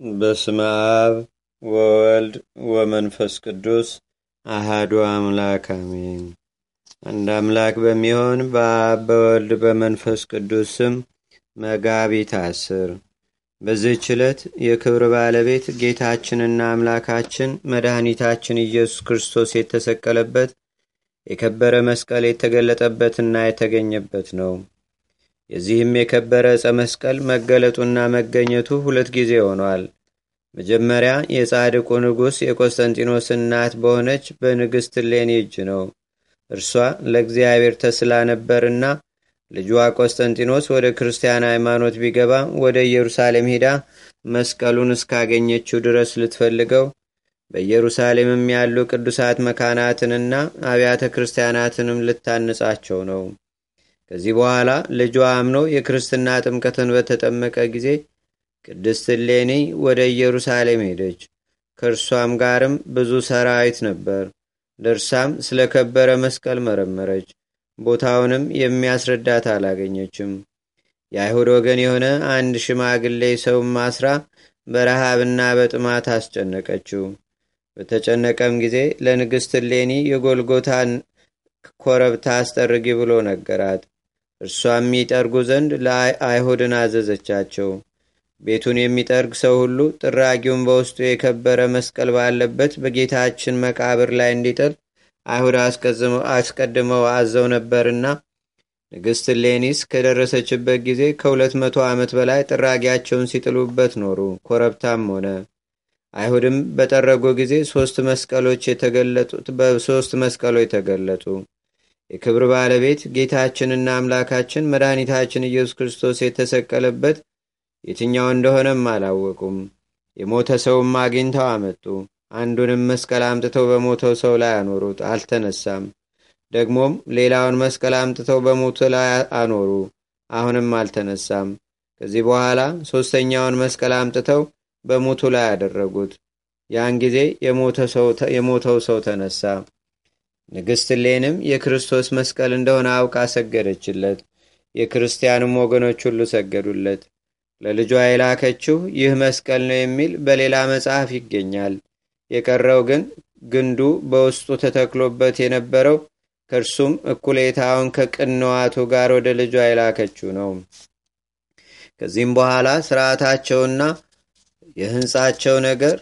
በስመ አብ ወወልድ ወመንፈስ ቅዱስ አሃዱ አምላክ አሜን። አንድ አምላክ በሚሆን በአብ በወልድ በመንፈስ ቅዱስ ስም መጋቢት አስር በዚህች ዕለት የክብር ባለቤት ጌታችንና አምላካችን መድኃኒታችን ኢየሱስ ክርስቶስ የተሰቀለበት የከበረ መስቀል የተገለጠበትና የተገኘበት ነው። የዚህም የከበረ ዕፀ መስቀል መገለጡና መገኘቱ ሁለት ጊዜ ሆኗል። መጀመሪያ የጻድቁ ንጉሥ የቆስጠንጢኖስ እናት በሆነች በንግሥት ሌኒ እጅ ነው። እርሷ ለእግዚአብሔር ተስላ ነበርና ልጇ ቆስጠንጢኖስ ወደ ክርስቲያን ሃይማኖት ቢገባ ወደ ኢየሩሳሌም ሄዳ መስቀሉን እስካገኘችው ድረስ ልትፈልገው በኢየሩሳሌምም ያሉ ቅዱሳት መካናትንና አብያተ ክርስቲያናትንም ልታንጻቸው ነው። ከዚህ በኋላ ልጇ አምኖ የክርስትና ጥምቀትን በተጠመቀ ጊዜ ቅድስት ሌኒ ወደ ኢየሩሳሌም ሄደች። ከእርሷም ጋርም ብዙ ሰራዊት ነበር። ደርሳም ስለ ከበረ መስቀል መረመረች። ቦታውንም የሚያስረዳት አላገኘችም። የአይሁድ ወገን የሆነ አንድ ሽማግሌ ሰውም ማስራ በረሃብና በጥማት አስጨነቀችው። በተጨነቀም ጊዜ ለንግሥት ሌኒ የጎልጎታን ኮረብታ አስጠርጊ ብሎ ነገራት። እርሷም የሚጠርጉ ዘንድ ለአይሁድን አዘዘቻቸው። ቤቱን የሚጠርግ ሰው ሁሉ ጥራጊውን በውስጡ የከበረ መስቀል ባለበት በጌታችን መቃብር ላይ እንዲጥል አይሁድ አስቀድመው አዘው ነበርና ንግሥት ሌኒስ ከደረሰችበት ጊዜ ከሁለት መቶ ዓመት በላይ ጥራጊያቸውን ሲጥሉበት ኖሩ። ኮረብታም ሆነ። አይሁድም በጠረጉ ጊዜ ሶስት በሶስት መስቀሎች ተገለጡ። የክብር ባለቤት ጌታችንና አምላካችን መድኃኒታችን ኢየሱስ ክርስቶስ የተሰቀለበት የትኛው እንደሆነም አላወቁም። የሞተ ሰውም አግኝተው አመጡ። አንዱንም መስቀል አምጥተው በሞተው ሰው ላይ አኖሩት፣ አልተነሳም። ደግሞም ሌላውን መስቀል አምጥተው በሞቱ ላይ አኖሩ፣ አሁንም አልተነሳም። ከዚህ በኋላ ሦስተኛውን መስቀል አምጥተው በሞቱ ላይ አደረጉት። ያን ጊዜ የሞተው ሰው ተነሳ። ንግሥት ሌንም የክርስቶስ መስቀል እንደሆነ አውቃ ሰገደችለት። የክርስቲያንም ወገኖች ሁሉ ሰገዱለት። ለልጇ የላከችው ይህ መስቀል ነው የሚል በሌላ መጽሐፍ ይገኛል። የቀረው ግን ግንዱ በውስጡ ተተክሎበት የነበረው ከእርሱም እኩሌታውን ከቅንዋቱ ጋር ወደ ልጇ የላከችው ነው። ከዚህም በኋላ ስርዓታቸውና የህንፃቸው ነገር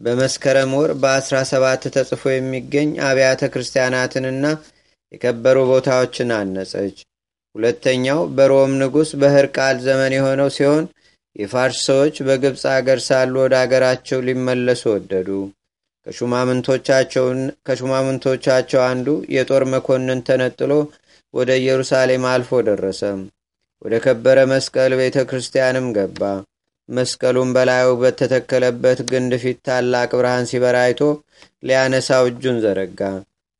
በመስከረም ወር በአስራ ሰባት ተጽፎ የሚገኝ አብያተ ክርስቲያናትንና የከበሩ ቦታዎችን አነጸች። ሁለተኛው በሮም ንጉሥ በህርቃል ዘመን የሆነው ሲሆን የፋርስ ሰዎች በግብፅ አገር ሳሉ ወደ አገራቸው ሊመለሱ ወደዱ። ከሹማምንቶቻቸው አንዱ የጦር መኮንን ተነጥሎ ወደ ኢየሩሳሌም አልፎ ደረሰ። ወደ ከበረ መስቀል ቤተ ክርስቲያንም ገባ። መስቀሉን በላዩ በተተከለበት ግንድ ፊት ታላቅ ብርሃን ሲበራ አይቶ ሊያነሳው እጁን ዘረጋ።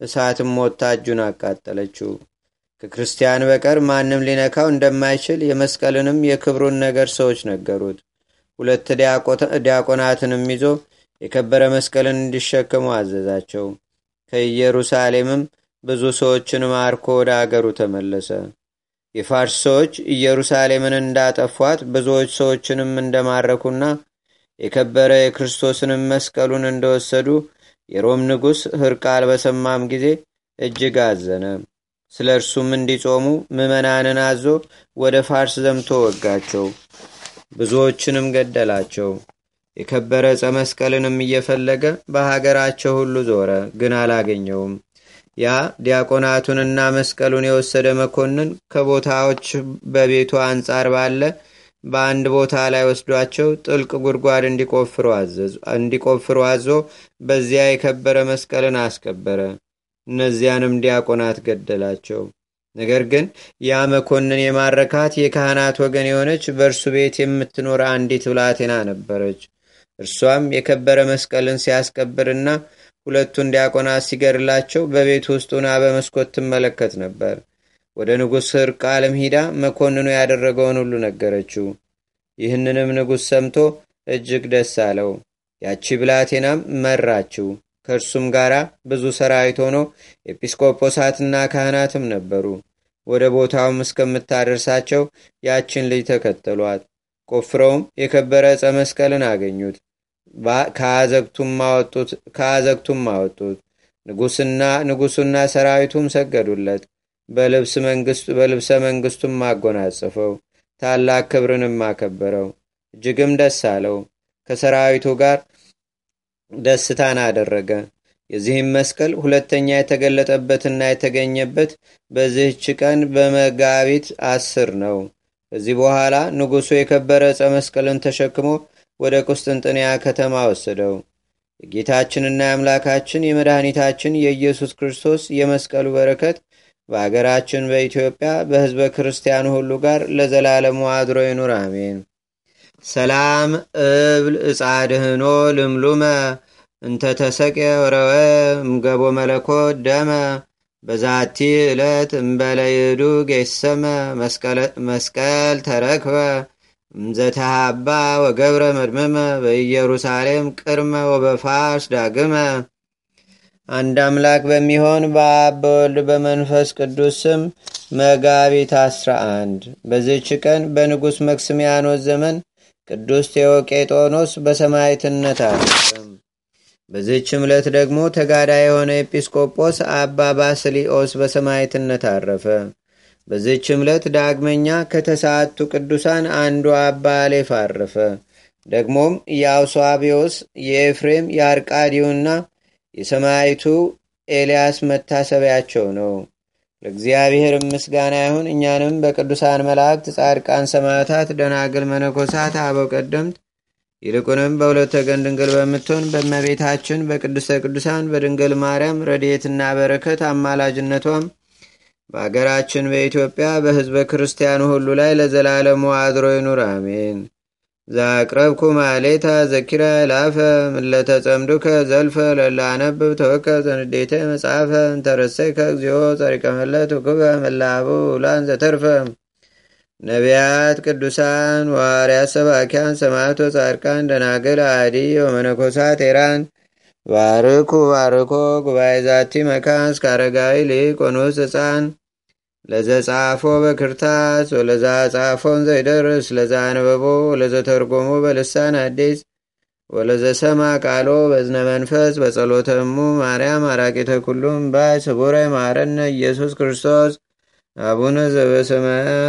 እሳትም ሞታ እጁን አቃጠለችው። ከክርስቲያን በቀር ማንም ሊነካው እንደማይችል የመስቀልንም የክብሩን ነገር ሰዎች ነገሩት። ሁለት ዲያቆናትንም ይዞ የከበረ መስቀልን እንዲሸከሙ አዘዛቸው። ከኢየሩሳሌምም ብዙ ሰዎችን ማርኮ ወደ አገሩ ተመለሰ። የፋርስ ሰዎች ኢየሩሳሌምን እንዳጠፏት ብዙዎች ሰዎችንም እንደማረኩና የከበረ የክርስቶስንም መስቀሉን እንደወሰዱ የሮም ንጉሥ ህርቃል በሰማም ጊዜ እጅግ አዘነ። ስለ እርሱም እንዲጾሙ ምዕመናንን አዞ ወደ ፋርስ ዘምቶ ወጋቸው፣ ብዙዎችንም ገደላቸው። የከበረ ዕፀ መስቀልንም እየፈለገ በሀገራቸው ሁሉ ዞረ፣ ግን አላገኘውም። ያ ዲያቆናቱንና መስቀሉን የወሰደ መኮንን ከቦታዎች በቤቱ አንጻር ባለ በአንድ ቦታ ላይ ወስዷቸው ጥልቅ ጉድጓድ እንዲቆፍሩ አዞ በዚያ የከበረ መስቀልን አስከበረ። እነዚያንም ዲያቆናት ገደላቸው። ነገር ግን ያ መኮንን የማረካት የካህናት ወገን የሆነች በእርሱ ቤት የምትኖር አንዲት ብላቴና ነበረች። እርሷም የከበረ መስቀልን ሲያስከብርና ሁለቱን ዲያቆናት ሲገድላቸው በቤት ውስጥ ሆና በመስኮት ትመለከት ነበር። ወደ ንጉሥ ሕርቃልም ሂዳ መኮንኑ ያደረገውን ሁሉ ነገረችው። ይህንንም ንጉሥ ሰምቶ እጅግ ደስ አለው። ያቺ ብላቴናም መራችው። ከእርሱም ጋር ብዙ ሰራዊት ሆኖ ኤጲስቆጶሳትና ካህናትም ነበሩ። ወደ ቦታውም እስከምታደርሳቸው ያችን ልጅ ተከተሏት። ቆፍረውም የከበረ ዕፀ መስቀልን አገኙት። ከአዘግቱም አወጡት። ንጉስና ንጉሱና ሰራዊቱም ሰገዱለት። በልብሰ መንግስቱም አጎናጽፈው ታላቅ ክብርንም አከበረው። እጅግም ደስ አለው። ከሰራዊቱ ጋር ደስታን አደረገ። የዚህም መስቀል ሁለተኛ የተገለጠበትና የተገኘበት በዚህች ቀን በመጋቢት አስር ነው። ከዚህ በኋላ ንጉሱ የከበረ ዕፀ መስቀልን ተሸክሞ ወደ ቁስጥንጥንያ ከተማ ወሰደው። የጌታችንና የአምላካችን የመድኃኒታችን የኢየሱስ ክርስቶስ የመስቀሉ በረከት በአገራችን በኢትዮጵያ በሕዝበ ክርስቲያኑ ሁሉ ጋር ለዘላለሙ አድሮ ይኑር፣ አሜን። ሰላም እብል እጻድህኖ ልምሉመ እንተ ተሰቅየ ወረወ እምገቦ መለኮት ደመ በዛቲ ዕለት እምበለይዱ ጌሰመ መስቀል ተረክበ እምዘተሃባ ወገብረ መድመመ በኢየሩሳሌም ቅድመ ወበፋርስ ዳግመ አንድ አምላክ በሚሆን በአብ በወልድ በመንፈስ ቅዱስ ስም መጋቢት 11 በዚች ቀን በንጉሥ መክስሚያኖስ ዘመን ቅዱስ ቴዎቄጦኖስ በሰማይትነት አረፈ። በዚች ዕለት ደግሞ ተጋዳይ የሆነ ኤጲስቆጶስ አባ ባስሊኦስ በሰማይትነት አረፈ። በዚች ዕለት ዳግመኛ ከተሰዓቱ ቅዱሳን አንዱ አባ አሌፍ አረፈ። ደግሞም የአውሷቢዎስ የኤፍሬም የአርቃዲውና የሰማይቱ ኤልያስ መታሰቢያቸው ነው። ለእግዚአብሔር ምስጋና ይሁን። እኛንም በቅዱሳን መላእክት፣ ጻድቃን፣ ሰማዕታት፣ ደናግል፣ መነኮሳት፣ አበው ቀደምት ይልቁንም በሁለት ወገን ድንግል በምትሆን በእመቤታችን በቅድስተ ቅዱሳን በድንግል ማርያም ረድኤትና በረከት አማላጅነቷም በአገራችን በኢትዮጵያ በሕዝበ ክርስቲያኑ ሁሉ ላይ ለዘላለሙ አድሮ ይኑር፣ አሜን። ዛቅረብኩ ማሌታ ዘኪራ ላፈ ምለተጸምዱከ ዘልፈ ለላነብብ ተወከ ዘንዴተ መጽሐፈ እንተረሰይከ እግዚኦ ጸሪቀመለት ውክበ መላቡ ውላን ዘተርፈ ነቢያት፣ ቅዱሳን፣ ዋርያት፣ ሰባኪያን፣ ሰማዕቶ፣ ጻድቃን፣ ደናግል፣ አዲ ወመነኮሳት ኤራን ባርኩ ባርኮ ጉባኤ ዛቲ መካን እስከ አረጋዊ ሕፃን ለዘጻፎ በክርታስ ወለዛ ጻፎን ዘይደርስ ለዛ አንበቦ ወለዘተርጎሞ በልሳን አዲስ ወለዘሰማ ቃሎ በዝነ መንፈስ በጸሎተሙ ማርያም አራቂተ ኩሉም ባይ ስቡረ ማረነ ኢየሱስ ክርስቶስ አቡነ ዘበሰማያት